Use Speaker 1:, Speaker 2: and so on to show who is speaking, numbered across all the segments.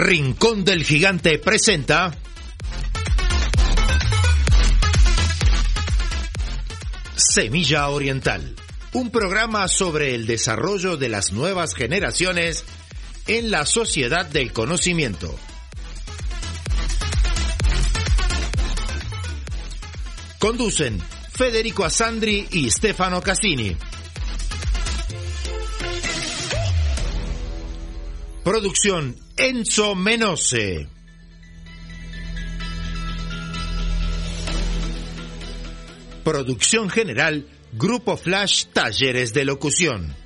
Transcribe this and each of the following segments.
Speaker 1: Rincón del Gigante presenta Semilla Oriental, un programa sobre el desarrollo de las nuevas generaciones en la sociedad del conocimiento. Conducen Federico Asandri y Stefano Cassini. Producción Enzo Menose. Producción general Grupo Flash Talleres de Locución.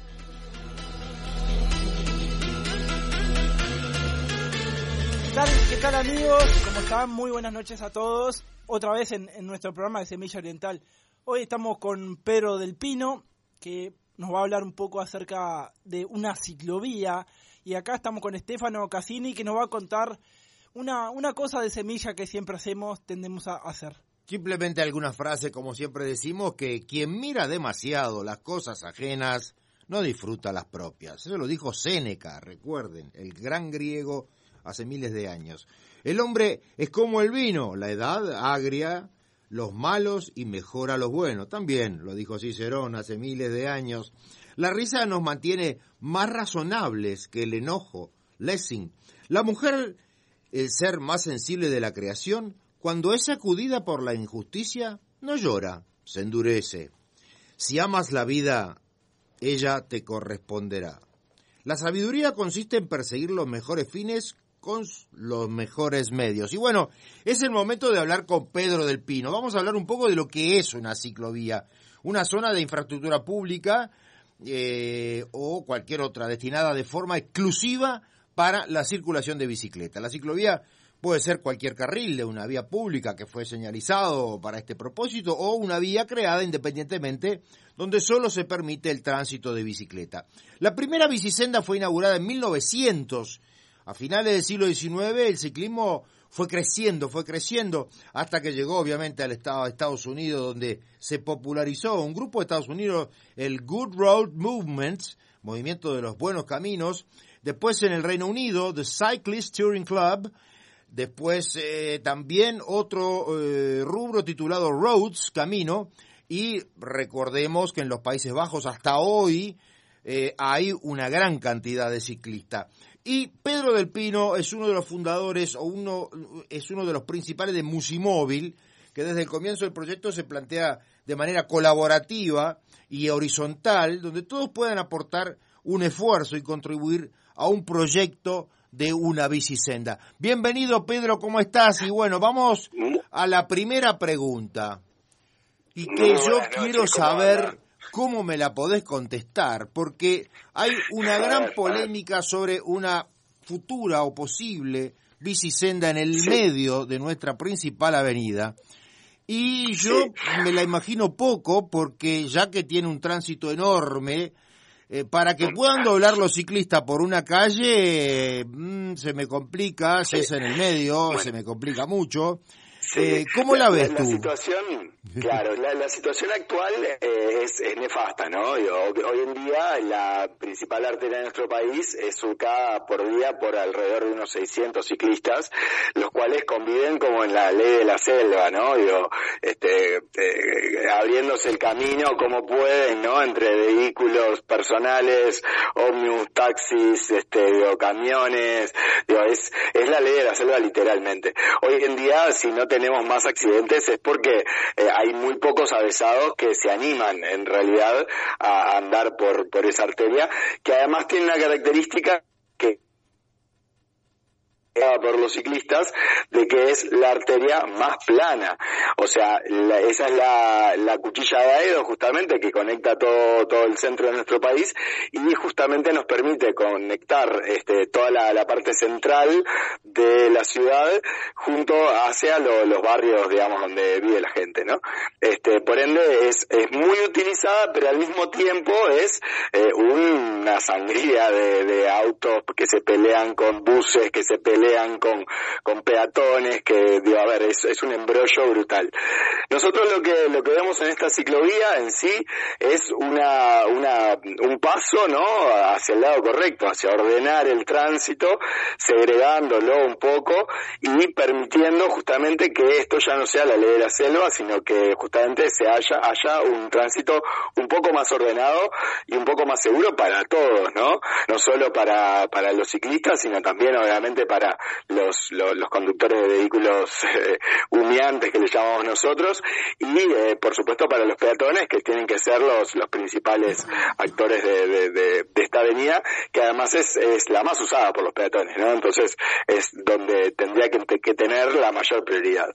Speaker 2: ¿Qué tal, amigos? ¿Cómo están? Muy buenas noches a todos. Otra vez en nuestro programa de Semilla Oriental. Hoy estamos con Pedro del Pino, que nos va a hablar un poco acerca de una ciclovía. Y acá estamos con Stefano Cassini, que nos va a contar una, una cosa de semilla que siempre hacemos, tendemos a hacer.
Speaker 3: Simplemente alguna frase, como siempre decimos, que quien mira demasiado las cosas ajenas no disfruta las propias. Eso lo dijo Séneca, recuerden, el gran griego hace miles de años. El hombre es como el vino, la edad agria los malos y mejora los buenos. También lo dijo Cicerón hace miles de años. La risa nos mantiene más razonables que el enojo. Lessing. La mujer, el ser más sensible de la creación, cuando es sacudida por la injusticia, no llora, se endurece. Si amas la vida, ella te corresponderá. La sabiduría consiste en perseguir los mejores fines con los mejores medios. Y bueno, es el momento de hablar con Pedro del Pino. Vamos a hablar un poco de lo que es una ciclovía, una zona de infraestructura pública eh, o cualquier otra destinada de forma exclusiva para la circulación de bicicleta. La ciclovía puede ser cualquier carril de una vía pública que fue señalizado para este propósito o una vía creada independientemente donde solo se permite el tránsito de bicicleta. La primera bicisenda fue inaugurada en 1900 a finales del siglo XIX el ciclismo fue creciendo, fue creciendo, hasta que llegó obviamente al estado de Estados Unidos, donde se popularizó un grupo de Estados Unidos, el Good Road Movement, Movimiento de los Buenos Caminos, después en el Reino Unido, The Cyclist Touring Club, después eh, también otro eh, rubro titulado Roads, Camino, y recordemos que en los Países Bajos hasta hoy eh, hay una gran cantidad de ciclistas. Y Pedro del Pino es uno de los fundadores o uno es uno de los principales de Musimóvil, que desde el comienzo del proyecto se plantea de manera colaborativa y horizontal, donde todos puedan aportar un esfuerzo y contribuir a un proyecto de una bicisenda. Bienvenido Pedro, ¿cómo estás? Y bueno, vamos a la primera pregunta. Y que yo quiero saber cómo me la podés contestar, porque hay una gran polémica sobre una futura o posible bicisenda en el medio de nuestra principal avenida. Y yo me la imagino poco porque ya que tiene un tránsito enorme, eh, para que puedan doblar los ciclistas por una calle, mm, se me complica, si es en el medio, se me complica mucho. Eh, ¿Cómo la ves tú?
Speaker 4: La situación, claro, la, situación actual eh, es, nefasta, ¿no? hoy en día la principal arteria de nuestro país es surcada por día por alrededor de unos 600 ciclistas, los cuales conviven como en la ley de la selva, ¿no? Este, eh, abriéndose el camino como pueden, ¿no? Entre vehículos personales, ómnibus, taxis, este, digo, camiones, digo, es, es la ley de la selva literalmente. Hoy en día, si no tenemos más accidentes es porque eh, hay muy pocos avesados que se animan en realidad a andar por, por esa arteria, que además tiene una característica por los ciclistas de que es la arteria más plana. O sea, esa es la, la, cuchilla de Aedo justamente que conecta todo, todo el centro de nuestro país y justamente nos permite conectar este, toda la, la parte central de la ciudad junto hacia los barrios, digamos, donde vive la gente, ¿no? Este, por ende es, es muy utilizada, pero al mismo tiempo es eh, una sangría de, de autos que se pelean con buses, que se pelean pelean con, con peatones, que, digo, a ver, es, un embrollo brutal. Nosotros lo que, lo que vemos en esta ciclovía en sí es una, una, un paso, ¿no? Hacia el lado correcto, hacia ordenar el tránsito, segregándolo un poco y permitiendo justamente que esto ya no sea la ley de la selva, sino que justamente se haya, haya un tránsito un poco más ordenado y un poco más seguro para todos, ¿no? No solo para, para los ciclistas, sino también obviamente para los, los, conductores de vehículos eh, humeantes que le llamamos nosotros y eh, por supuesto para los peatones que tienen que ser los, los principales actores de, de, esta avenida, que además es, es la más usada por los peatones, ¿no? Entonces es donde tendría que, tener la mayor prioridad.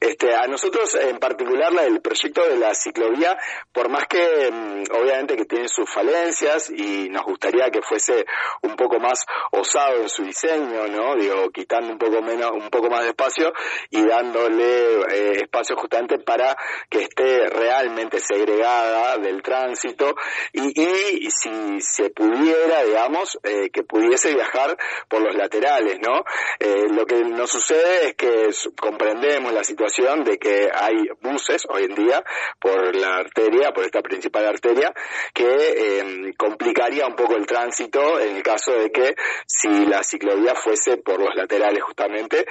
Speaker 4: Este, a nosotros en particular el proyecto de la ciclovía, por más que mm, obviamente que tiene sus falencias y nos gustaría que fuese un poco más osado en su diseño, ¿no? Quitando un poco menos, un poco más de espacio y dándole eh, espacio justamente para que esté realmente segregada del tránsito y, y si se pudiera, digamos, eh, que pudiese viajar por los laterales, ¿no? Eh, lo que nos sucede es que comprendemos la situación de que hay buses hoy en día por la arteria, por esta principal arteria, que em, complicaría un poco el tránsito en el caso de que si la ciclovía fuese por laterales justamente.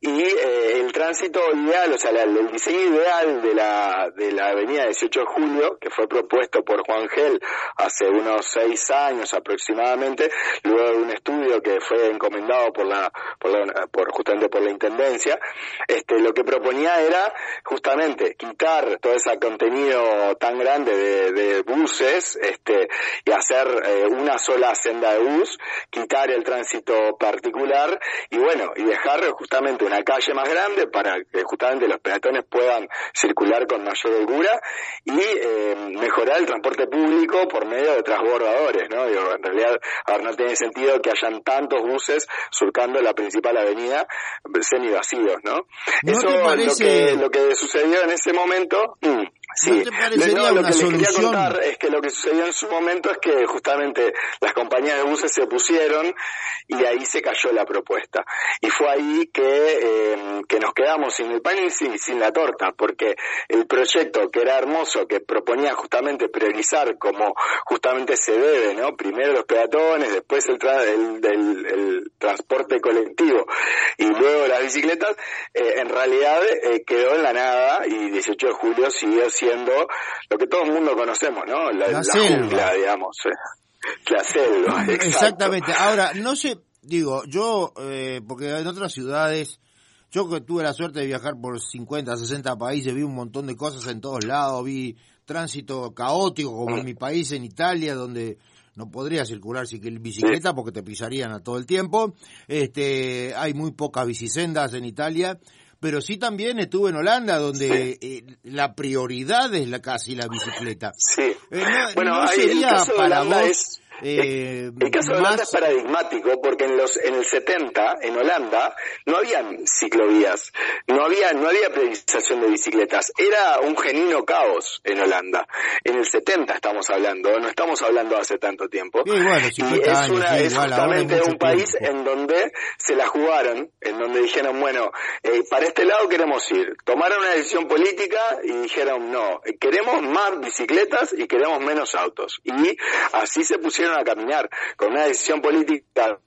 Speaker 4: Y eh, el tránsito ideal, o sea, el diseño ideal de la, de la avenida 18 de julio, que fue propuesto por Juan Gel hace unos seis años aproximadamente, luego de un estudio que fue encomendado por la, por, la, por justamente por la intendencia, este, lo que proponía era justamente quitar todo ese contenido tan grande de, de buses, este, y hacer eh, una sola senda de bus, quitar el tránsito particular y bueno, y dejar justamente una calle más grande para que justamente los peatones puedan circular con mayor holgura y eh, mejorar el transporte público por medio de transbordadores, ¿no? Digo, en realidad, ahora no tiene sentido que hayan tantos buses surcando la principal avenida semi-vacíos, ¿no? Eso lo, que, lo que sucedió en ese momento... Mm, Sí, ¿No lo que les quería contar es que lo que sucedió en su momento es que justamente las compañías de buses se opusieron y ahí se cayó la propuesta. Y fue ahí que, eh, que nos quedamos sin el pan y sin, sin, la torta, porque el proyecto que era hermoso, que proponía justamente priorizar como justamente se debe, ¿no? Primero los peatones, después el, el, transporte colectivo y luego las bicicletas, eh, en realidad eh, quedó en la nada y 18 de julio siguió siendo lo que todo el mundo conocemos, ¿no? La, la, selva. digamos. Eh. La selva,
Speaker 3: Exactamente. Ahora, no sé, digo, yo, eh, porque en otras ciudades, yo que tuve la suerte de viajar por 50, 60 países, vi un montón de cosas en todos lados, vi tránsito caótico como en mi país, en Italia, donde no podría circular bicicleta porque te pisarían a todo el tiempo. Este, hay muy pocas bicisendas en Italia pero sí también estuve en Holanda, donde eh, la prioridad es la casi la bicicleta.
Speaker 4: Sí. Eh, bueno, sería para vos... Eh, el caso de Holanda es paradigmático porque en los en el 70 en Holanda no habían ciclovías, no había no había priorización de bicicletas, era un genuino caos en Holanda. En el 70 estamos hablando, no estamos hablando hace tanto tiempo.
Speaker 3: y es, una,
Speaker 4: es justamente un país en donde se la jugaron, en donde dijeron, bueno, eh, para este lado queremos ir. Tomaron una decisión política y dijeron, no, queremos más bicicletas y queremos menos autos. Y así se pusieron a caminar con una decisión política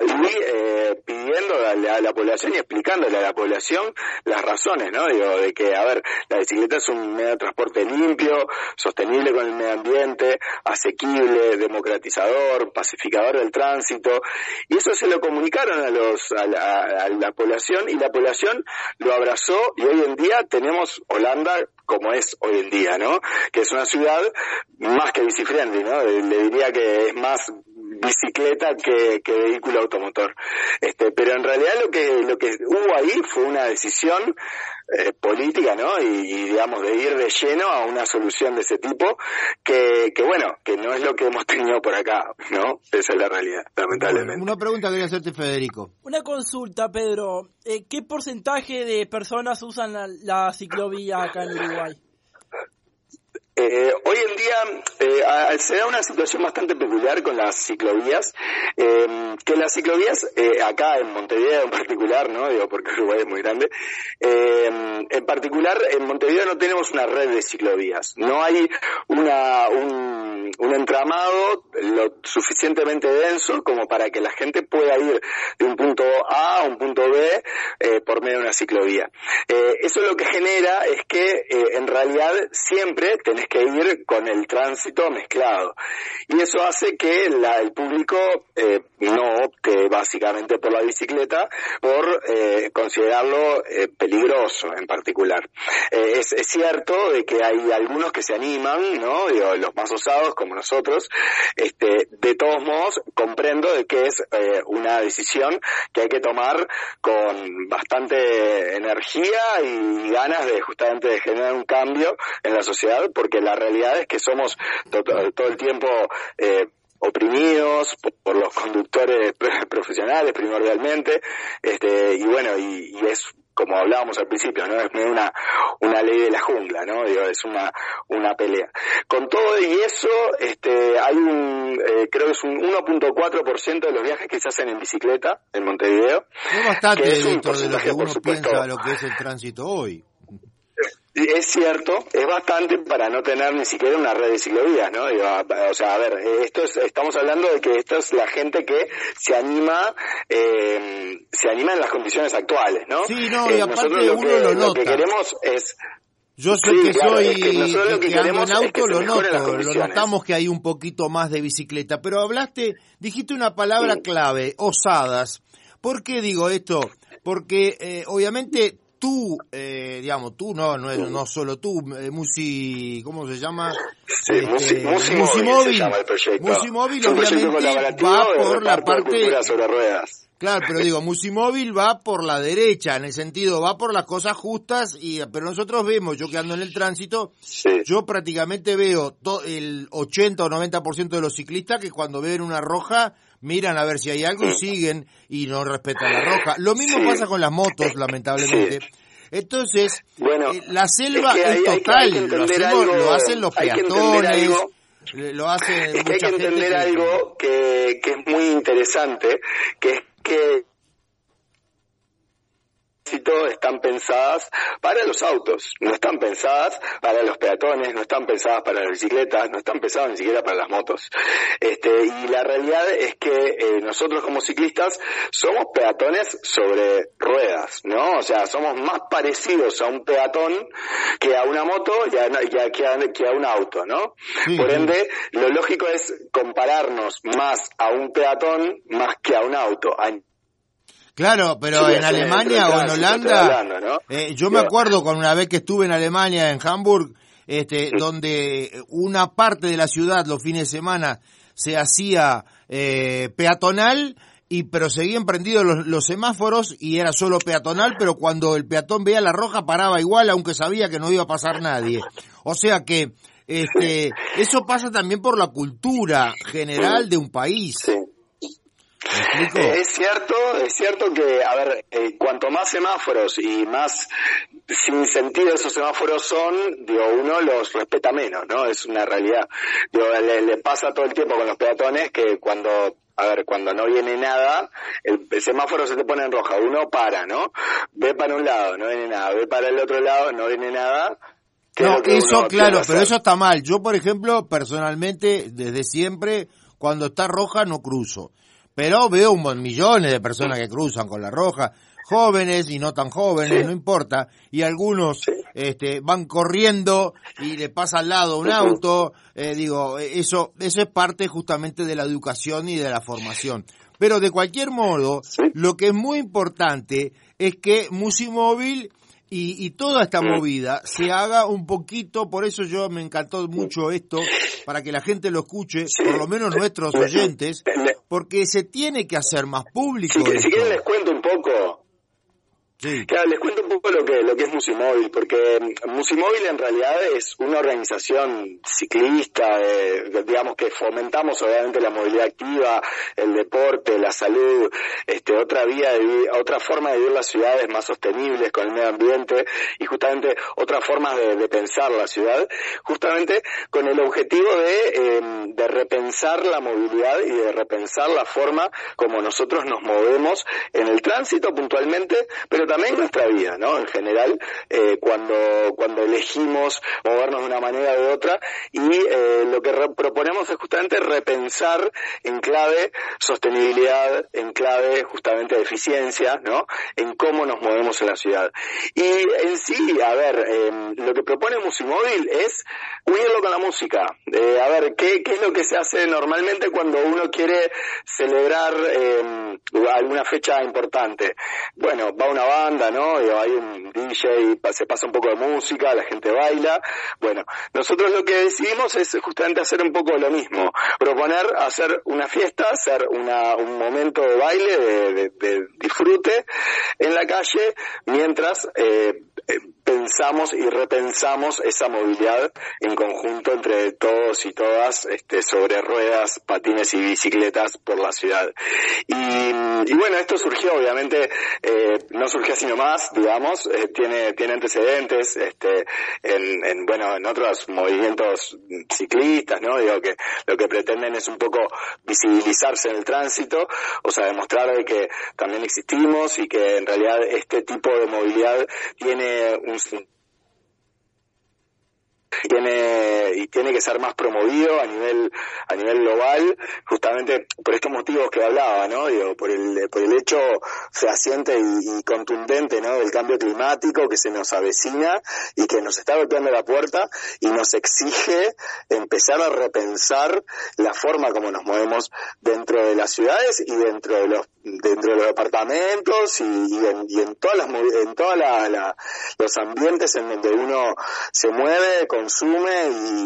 Speaker 4: y eh, pidiendo a la, población y explicándole a la población las razones, ¿no? Digo, de que, a ver, la bicicleta es un medio de transporte limpio, sostenible con el medio ambiente, asequible, democratizador, pacificador del tránsito, y eso se lo comunicaron a los, a la, población y la población lo abrazó y hoy en día tenemos Holanda como es hoy en día, ¿no? Que es una ciudad más que bicifriendly, ¿no? Le diría que es más bicicleta que, vehículo automotor. Este, pero en realidad lo que, lo que hubo ahí fue una decisión eh, política, ¿no? Y, digamos, de ir de lleno a una solución de ese tipo, que, que bueno, que no es lo que hemos tenido por acá, ¿no? Esa es la realidad, lamentablemente.
Speaker 3: Una pregunta quería hacerte, Federico.
Speaker 2: Una consulta, Pedro. Eh, ¿Qué porcentaje de personas usan la, la ciclovía acá en Uruguay?
Speaker 4: Eh, hoy en día eh, se da una situación bastante peculiar con las ciclovías, eh, que las ciclovías, eh, acá en Montevideo en particular, ¿no? Digo, porque Uruguay es muy grande, en particular en Montevideo no tenemos una red de ciclovías, no hay una, un, un entramado lo suficientemente denso como para que la gente pueda ir de un punto A a un punto B por medio de una ciclovía. eso lo que genera es que en realidad siempre que ir con el tránsito mezclado. Y eso hace que el público eh, no opte básicamente por la bicicleta por eh, considerarlo eh, peligroso en particular. Es, es, cierto de que hay algunos que se animan, ¿no? los más osados como nosotros, este, de todos modos comprendo de que es una decisión que hay que tomar con bastante energía y ganas de justamente generar un cambio en la sociedad porque la realidad es que somos todo, el tiempo eh, oprimidos por, los conductores profesionales primordialmente este y bueno y, es como hablábamos al principio, ¿no? Es una, una ley de la jungla, ¿no? Digo, es una, una pelea. Con todo y eso, este, hay un, eh, creo que es un 1.4% de los viajes que se hacen en bicicleta en Montevideo.
Speaker 3: Es bastante dentro de lo que uno piensa lo que es el tránsito hoy.
Speaker 4: Es cierto, es bastante para no tener ni siquiera una red de ciclovías, ¿no? o sea, a ver, esto es, estamos hablando de que esta es la gente que se anima, eh, se anima en las condiciones actuales, ¿no?
Speaker 3: Sí, no, y eh, aparte uno lo, nota.
Speaker 4: Lo que queremos es
Speaker 3: yo sé que soy que, que, ando en auto, lo noto, lo notamos que hay un poquito más de bicicleta, pero hablaste, dijiste una palabra clave, osadas. ¿Por qué digo esto? Porque eh, obviamente tú, eh, digamos, tú no, no, no solo tú, eh, Musi, ¿cómo se llama?
Speaker 4: Sí, este, Musi, Musimóvil,
Speaker 3: Musimóvil obviamente va por la parte...
Speaker 4: Sobre ruedas.
Speaker 3: Claro, pero digo, Musimóvil va por la derecha, en el sentido, va por las cosas justas, y pero nosotros vemos, yo que ando en el tránsito, yo prácticamente veo el 80 o 90% de los ciclistas que cuando ven una roja miran a ver si hay algo y siguen y no respetan la roja. Lo mismo pasa con las motos, lamentablemente. Entonces, bueno, eh, la selva es, total, lo, hacen los peatones, lo hacen
Speaker 4: es que hay que entender algo que, que es muy interesante, que es que están pensadas para los autos, no están pensadas para los peatones, no están pensadas para las bicicletas, no están pensadas ni siquiera para las motos. Este, y la realidad es que eh, nosotros como ciclistas somos peatones sobre ruedas, ¿no? O sea, somos más parecidos a un peatón que a una moto y a, que, a, un auto, ¿no? Por ende, lo lógico es compararnos más a un peatón más que a un auto.
Speaker 3: Claro, pero en Alemania o en Holanda, eh, yo me acuerdo con una vez que estuve en Alemania, en Hamburg, este, donde una parte de la ciudad los fines de semana se hacía eh, peatonal, y pero seguían prendidos los, los, semáforos y era solo peatonal, pero cuando el peatón veía la roja paraba igual, aunque sabía que no iba a pasar nadie. O sea que este, eso pasa también por la cultura general de un país.
Speaker 4: Es cierto, es cierto que, a ver, eh, cuanto más semáforos y más sin sentido esos semáforos son, digo, uno los respeta menos, ¿no? Es una realidad. Digo, le, pasa todo el tiempo con los peatones que cuando a ver, cuando no viene nada, el, semáforo se te pone en roja, uno para, ¿no? Ve para un lado, no viene nada, ve para el otro lado, no viene nada.
Speaker 3: No, eso claro, pero eso está mal. Yo, por ejemplo, personalmente, desde siempre, cuando está roja no cruzo pero veo un millones de personas que cruzan con la roja, jóvenes y no tan jóvenes, no importa, y algunos este, van corriendo y le pasa al lado un auto, eh, digo, eso, eso es parte justamente de la educación y de la formación. Pero de cualquier modo, lo que es muy importante es que Musimóvil y, y, toda esta movida se haga un poquito, por eso yo me encantó mucho esto, para que la gente lo escuche, por lo menos nuestros oyentes, porque se tiene que hacer más público.
Speaker 4: Si, si quieren les cuento un poco. Claro, les cuento un poco lo que, lo que es Musimóvil, porque mm, Musimóvil en realidad es una organización ciclista, digamos que fomentamos obviamente la movilidad activa, el deporte, la salud, este, otra vía de otra forma de vivir las ciudades más sostenibles con el medio ambiente y justamente otras formas de, pensar la ciudad, justamente con el objetivo de, em, de repensar la movilidad y de repensar la forma como nosotros nos movemos en el tránsito puntualmente, pero también nuestra vida, ¿no? En general, eh, cuando, cuando elegimos movernos de una manera o de otra, y eh, lo que proponemos es justamente repensar en clave sostenibilidad, en clave justamente eficiencia, ¿no? En cómo nos movemos en la ciudad. Y en sí, a ver, em, lo que propone Musimóvil es unirlo con la música. Eh, a ver, ¿qué, ¿qué es lo que se hace normalmente cuando uno quiere celebrar em, alguna fecha importante? Bueno, va una banda, ¿no? Y hay un DJ, se pasa un poco de música, la gente baila. Bueno, nosotros lo que decidimos es justamente hacer un poco lo mismo, proponer hacer una fiesta, hacer una, un momento de baile, de, de, disfrute en la calle, mientras eh, eh pensamos y repensamos esa movilidad en conjunto entre todos y todas este, sobre ruedas, patines y bicicletas por la ciudad. Y, bueno, esto surgió obviamente, eh, no surgió así nomás, digamos, eh, tiene, tiene antecedentes este, en, en, bueno, en otros movimientos ciclistas, ¿no? Digo que lo que pretenden es un poco visibilizarse en el tránsito, o sea, demostrar de que también existimos y que en realidad este tipo de movilidad tiene un Muslim. Tiene y tiene que ser más promovido a nivel a nivel global justamente por estos motivos que hablaba no digo por el por el hecho fehaciente y, y contundente no del cambio climático que se nos avecina y que nos está golpeando la puerta y nos exige empezar a repensar la forma como nos movemos dentro de las ciudades y dentro de los dentro de los departamentos y, en, y en todas las en todos la, los ambientes en donde uno se mueve consume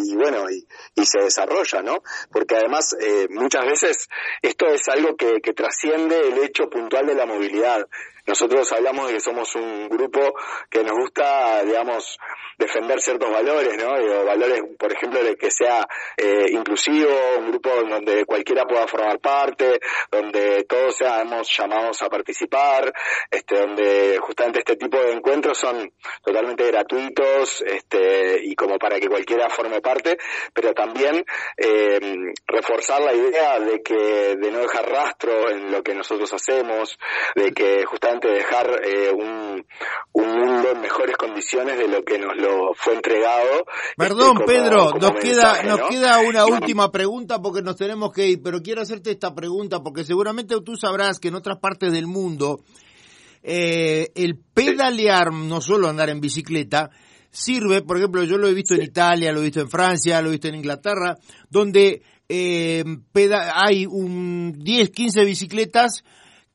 Speaker 4: y, bueno y, y, se desarrolla no porque además eh, muchas veces esto es algo que, que trasciende el hecho puntual de la movilidad nosotros hablamos de que somos un grupo que nos gusta, digamos, defender ciertos valores, ¿no? valores, por ejemplo, de que sea eh, inclusivo, un grupo donde cualquiera pueda formar parte, donde todos seamos llamados a participar, este, donde justamente este tipo de encuentros son totalmente gratuitos, este, y como para que cualquiera forme parte, pero también eh, reforzar la idea de que de no dejar rastro en lo que nosotros hacemos, de que justamente dejar eh, un, mundo en mejores condiciones de lo que nos lo fue entregado.
Speaker 3: Perdón, este, Pedro, nos queda nos queda una última pregunta porque nos tenemos que ir, pero quiero hacerte esta pregunta porque seguramente tú sabrás que en otras partes del mundo eh, el pedalear, no solo andar en bicicleta, sirve, por ejemplo, yo lo he visto en Italia, lo he visto en Francia, lo he visto en Inglaterra, donde eh, hay un 10, 15 bicicletas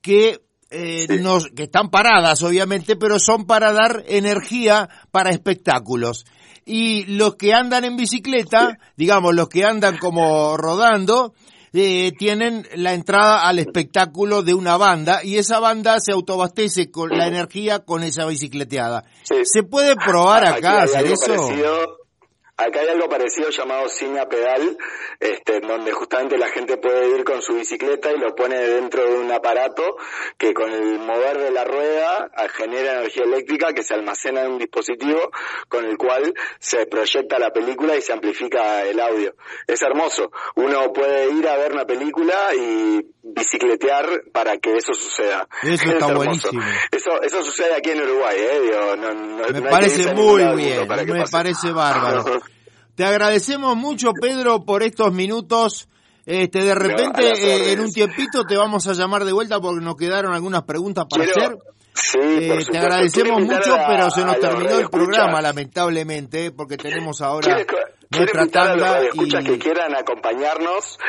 Speaker 3: que eh, que están paradas obviamente, pero son para dar energía para espectáculos. Y los que andan en bicicleta, digamos, los que andan como rodando, eh, tienen la entrada al espectáculo de una banda y esa banda se autobastece con la energía con esa bicicleteada. ¿Se puede probar acá hacer eso?
Speaker 4: Acá hay algo parecido llamado cine pedal, este, donde justamente la gente puede ir con su bicicleta y lo pone dentro de un aparato que con el mover de la rueda genera energía eléctrica que se almacena en un dispositivo con el cual se proyecta la película y se amplifica el audio. Es hermoso. Uno puede ir a ver una película y bicicletear para que eso suceda.
Speaker 3: Eso está buenísimo.
Speaker 4: Eso, eso sucede aquí en Uruguay, ¿eh?
Speaker 3: me parece muy bien, me parece bárbaro. Te agradecemos mucho, Pedro, por estos minutos. Este, de repente, eh, en un tiempito te vamos a llamar de vuelta porque nos quedaron algunas preguntas para hacer.
Speaker 4: Eh,
Speaker 3: te agradecemos mucho, pero se nos terminó el programa, lamentablemente, porque tenemos ahora
Speaker 5: nuestra tanda.
Speaker 4: A los que quieran acompañarnos.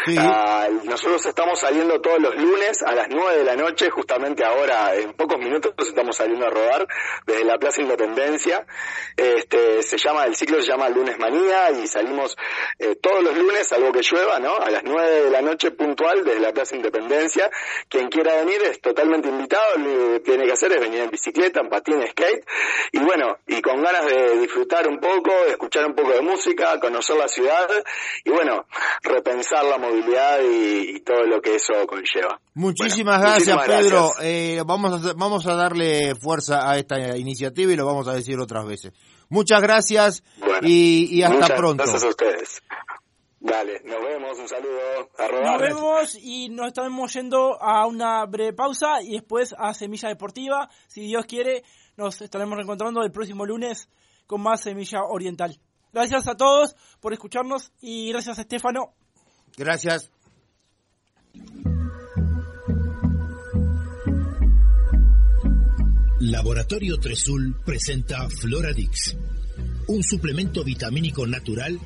Speaker 4: nosotros estamos saliendo todos los lunes a las 9 de la noche, justamente ahora, en pocos minutos estamos saliendo a rodar desde la Plaza Independencia. Este, se llama, el ciclo se llama Lunes Manía y salimos eh, todos los lunes, algo que llueva, ¿no? A las 9 de la noche puntual desde la Plaza Independencia. Quien quiera venir es totalmente invitado, lo que tiene que hacer es venir en bicicleta, en patín, skate. Y bueno, y con ganas de disfrutar un poco, de escuchar un poco de música, conocer la ciudad y bueno, repensar la movilidad y, todo lo que eso conlleva.
Speaker 5: Muchísimas gracias, Pedro. Eh, vamos, a, vamos a darle fuerza a esta iniciativa y lo vamos a decir otras veces. Muchas gracias y, hasta pronto.
Speaker 4: Gracias a ustedes. Dale, nos vemos, un saludo.
Speaker 2: Nos vemos y nos estamos yendo a una breve pausa y después a Semilla Deportiva. Si Dios quiere, nos estaremos reencontrando el próximo lunes con más Semilla Oriental. Gracias a todos por escucharnos y gracias a Estefano.
Speaker 5: Gracias.
Speaker 3: Laboratorio Tresul presenta Floradix, un suplemento vitamínico natural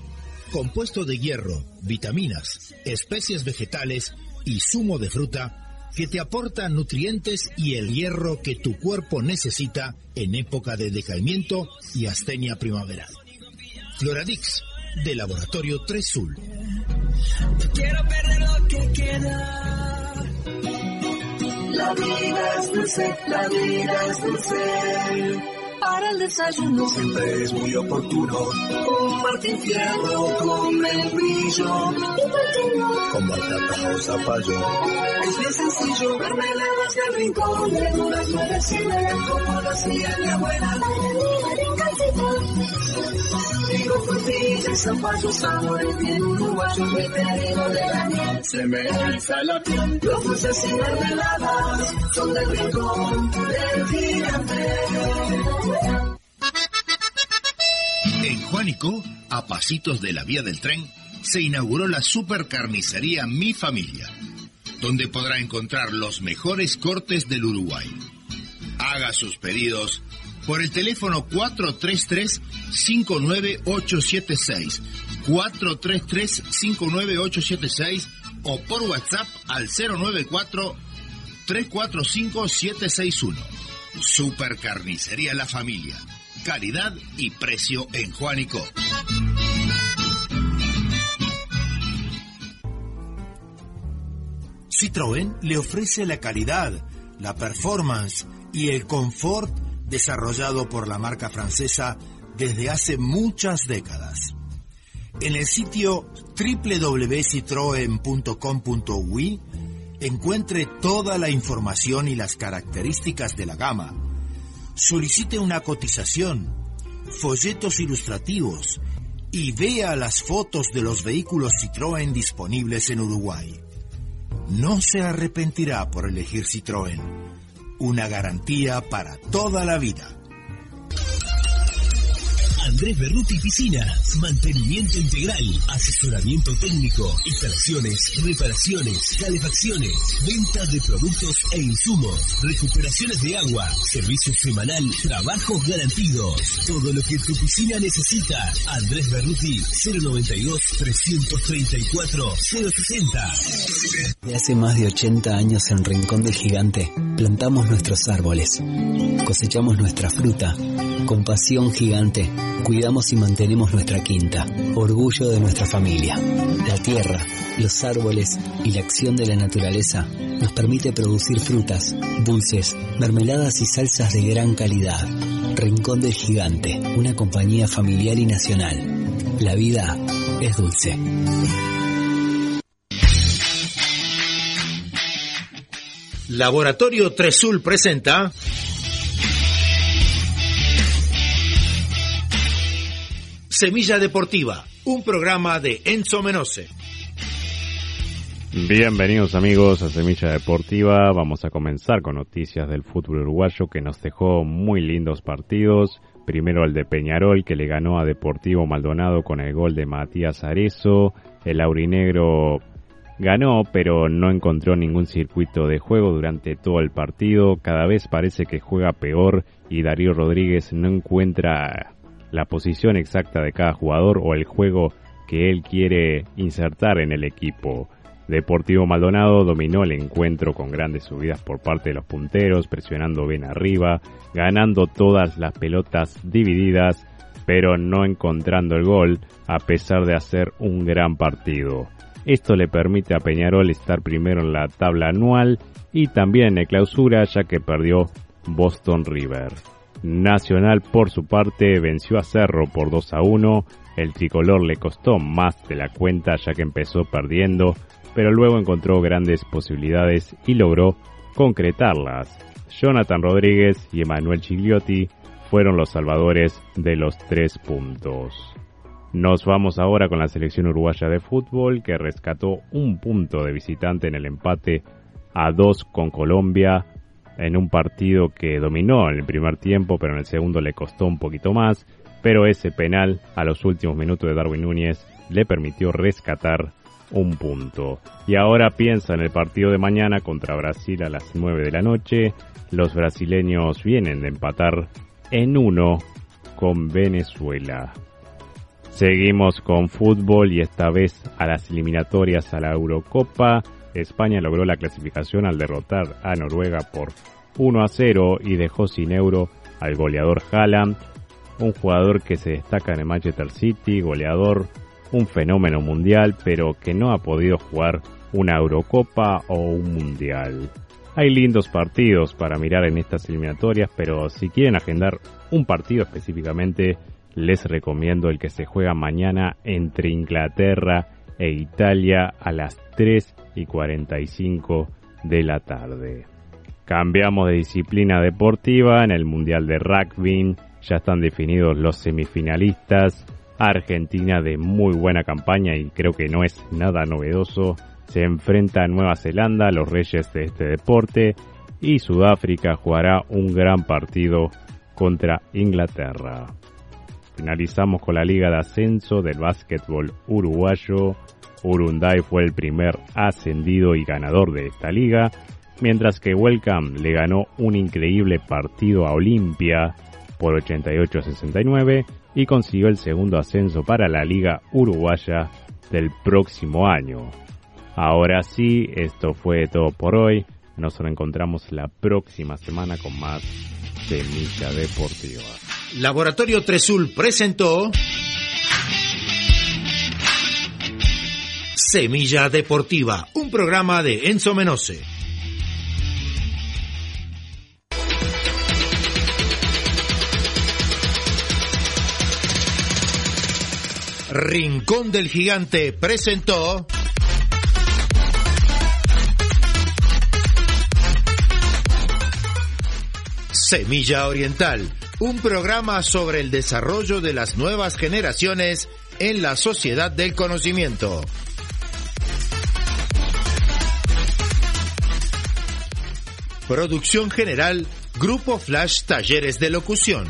Speaker 3: compuesto de hierro, vitaminas, especies vegetales y zumo de fruta que te aporta nutrientes y el hierro que tu cuerpo necesita en época de decaimiento y astenia primaveral. Floradix, de Laboratorio Tresul. quiero perder lo que queda.
Speaker 6: La vida es dulce, la vida es dulce para el desayuno siempre es muy oportuno. Un Martín Fierro con membrillo. ¿Y por qué no? Con batata o zapallo. Es bien sencillo. Mermeladas del rincón. Verduras florecidas como lo hacía mi abuela. Para
Speaker 3: En Juanico, a pasitos de la vía del tren, se inauguró la supercarnicería Mi Familia, donde podrá encontrar los mejores cortes del Uruguay. Haga sus pedidos por el teléfono 433-59876, 433-59876 o por WhatsApp al 094-345-761. Supercarnicería La Familia calidad y precio en Juanico. Citroën le ofrece la calidad, la performance y el confort desarrollado por la marca francesa desde hace muchas décadas. En el sitio www.citroen.com.ui encuentre toda la información y las características de la gama solicite una cotización, folletos ilustrativos y vea las fotos de los vehículos Citroën disponibles en Uruguay. No se arrepentirá por elegir Citroën, una garantía para toda la vida. Andrés Berruti Piscinas. Mantenimiento integral, asesoramiento técnico, instalaciones, reparaciones, calefacciones, venta de productos e insumos, recuperaciones de agua, servicio semanal, trabajos garantidos. Todo lo que tu piscina necesita. Andrés Berruti 092 334 060.
Speaker 7: De hace más de 80 años en Rincón del Gigante, plantamos nuestros árboles, cosechamos nuestra fruta, con pasión gigante Cuidamos y mantenemos nuestra quinta, orgullo de nuestra familia. La tierra, los árboles y la acción de la naturaleza nos permite producir frutas, dulces, mermeladas y salsas de gran calidad. Rincón del Gigante, una compañía familiar y nacional. La vida es dulce.
Speaker 3: Laboratorio Tresul presenta Semilla Deportiva, un programa de Enzo Menose.
Speaker 8: Bienvenidos amigos a Semilla Deportiva. Vamos a comenzar con noticias del fútbol uruguayo que nos dejó muy lindos partidos. Primero el de Peñarol que le ganó a Deportivo Maldonado con el gol de Matías Arezo. El aurinegro ganó pero no encontró ningún circuito de juego durante todo el partido. Cada vez parece que juega peor y Darío Rodríguez no encuentra la posición exacta de cada jugador o el juego que él quiere insertar en el equipo. Deportivo Maldonado dominó el encuentro con grandes subidas por parte de los punteros, presionando bien arriba, ganando todas las pelotas divididas, pero no encontrando el gol, a pesar de hacer un gran partido. Esto le permite a Peñarol estar primero en la tabla anual y también en clausura, ya que perdió Boston River. Nacional, por su parte, venció a Cerro por 2 a 1. El tricolor le costó más de la cuenta ya que empezó perdiendo, pero luego encontró grandes posibilidades y logró concretarlas. Jonathan Rodríguez y Emanuel Chigliotti fueron los salvadores de los tres puntos. Nos vamos ahora con la selección uruguaya de fútbol que rescató un punto de visitante en el empate a dos con Colombia en un partido que dominó en el primer tiempo pero en el segundo le costó un poquito más pero ese penal a los últimos minutos de Darwin Núñez le permitió rescatar un punto. Y ahora piensa en el partido de mañana contra Brasil a las 9 de la noche. Los brasileños vienen de empatar en uno con Venezuela. Seguimos con fútbol y esta vez a las eliminatorias a la Eurocopa. España logró la clasificación al derrotar a Noruega por 1 a 0 y dejó sin euro al goleador Haaland, un jugador que se destaca en el Manchester City, goleador un fenómeno mundial, pero que no ha podido jugar una Eurocopa o un Mundial. Hay lindos partidos para mirar en estas eliminatorias, pero si quieren agendar un partido específicamente, les recomiendo el que se juega mañana entre Inglaterra e Italia a las 3 y 45 de la tarde. Cambiamos de disciplina deportiva en el Mundial de Rugby. Ya están definidos los semifinalistas Argentina de muy buena campaña y creo que no es nada novedoso. Se enfrenta a Nueva Zelanda, los reyes de este deporte, y Sudáfrica jugará un gran partido contra Inglaterra. Finalizamos con la Liga de Ascenso del básquetbol uruguayo. Urunday fue el primer ascendido y ganador de esta liga, mientras que Welcome le ganó un increíble partido a Olimpia por 88 a 69 y consiguió el segundo ascenso para la Liga Uruguaya del próximo año. Ahora sí, esto fue todo por hoy. Nos reencontramos la próxima semana con más Semilla Deportiva.
Speaker 1: Laboratorio Tresul presentó Semilla Deportiva, un programa de Enzo Menose. Rincón del Gigante presentó Semilla Oriental, un programa sobre el desarrollo de las nuevas generaciones en la sociedad del conocimiento. Producción general, Grupo Flash Talleres de Locución.